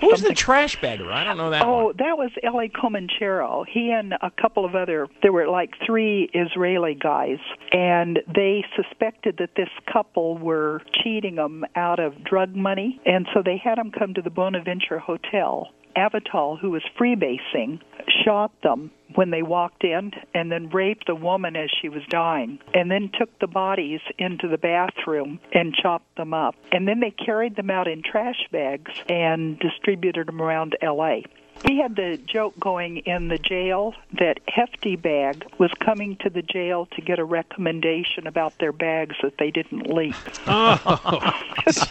Who's the trash bagger? I don't know that Oh, one. that was Eli Comanchero. He and a couple of other, there were like three Israeli guys, and they suspected that this couple were cheating them out of drug money, and so they had them come to the Bonaventure Hotel. Avital, who was freebasing, shot them when they walked in and then raped the woman as she was dying and then took the bodies into the bathroom and chopped them up. And then they carried them out in trash bags and distributed them around LA. We had the joke going in the jail that Hefty Bag was coming to the jail to get a recommendation about their bags that they didn't leak. Oh,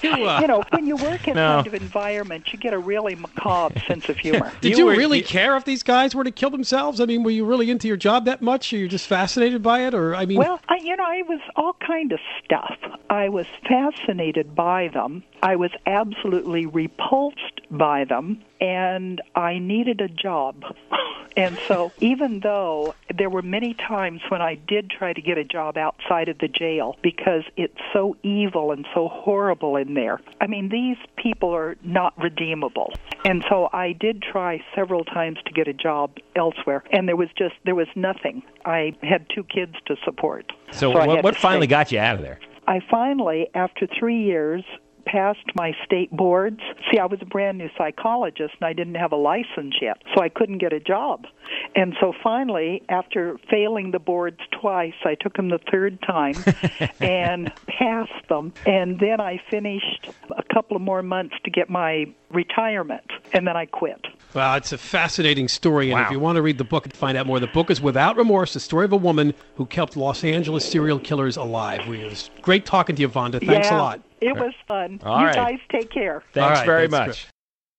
you, uh, know, when you work in No. kind of environment, you get a really macabre sense of humor. did You you, were- really you- care if these guys were to kill themselves? I mean, were you really into your job that much, or you're just fascinated by it, or I mean, Well, I, you know, I was all kind of stuff. I was fascinated by them. I was absolutely repulsed by them, and I needed a job. And so, even though there were many times when I did try to get a job outside of the jail because it's so evil and so horrible in there, I mean, these people are not redeemable. And so, I did try several times to get a job elsewhere, and there was just there was nothing. I had two kids to support. So, I what, what finally stay. got you out of there? I finally, after three years, passed my state boards. See, I was a brand new psychologist and I didn't have a license yet, so I couldn't get a job. And so finally, after failing the boards twice, I took them the third time and passed them. And then I finished a couple of more months to get my retirement, and then I quit. Well, it's a fascinating story, and Wow. if you want to read the book and find out more, the book is Without Remorse: The Story of a Woman Who Kept Los Angeles Serial Killers Alive. We, it was great talking to you, Vonda. Thanks yeah, a lot. It was fun. All you right. guys take care. Thanks right, very that's much.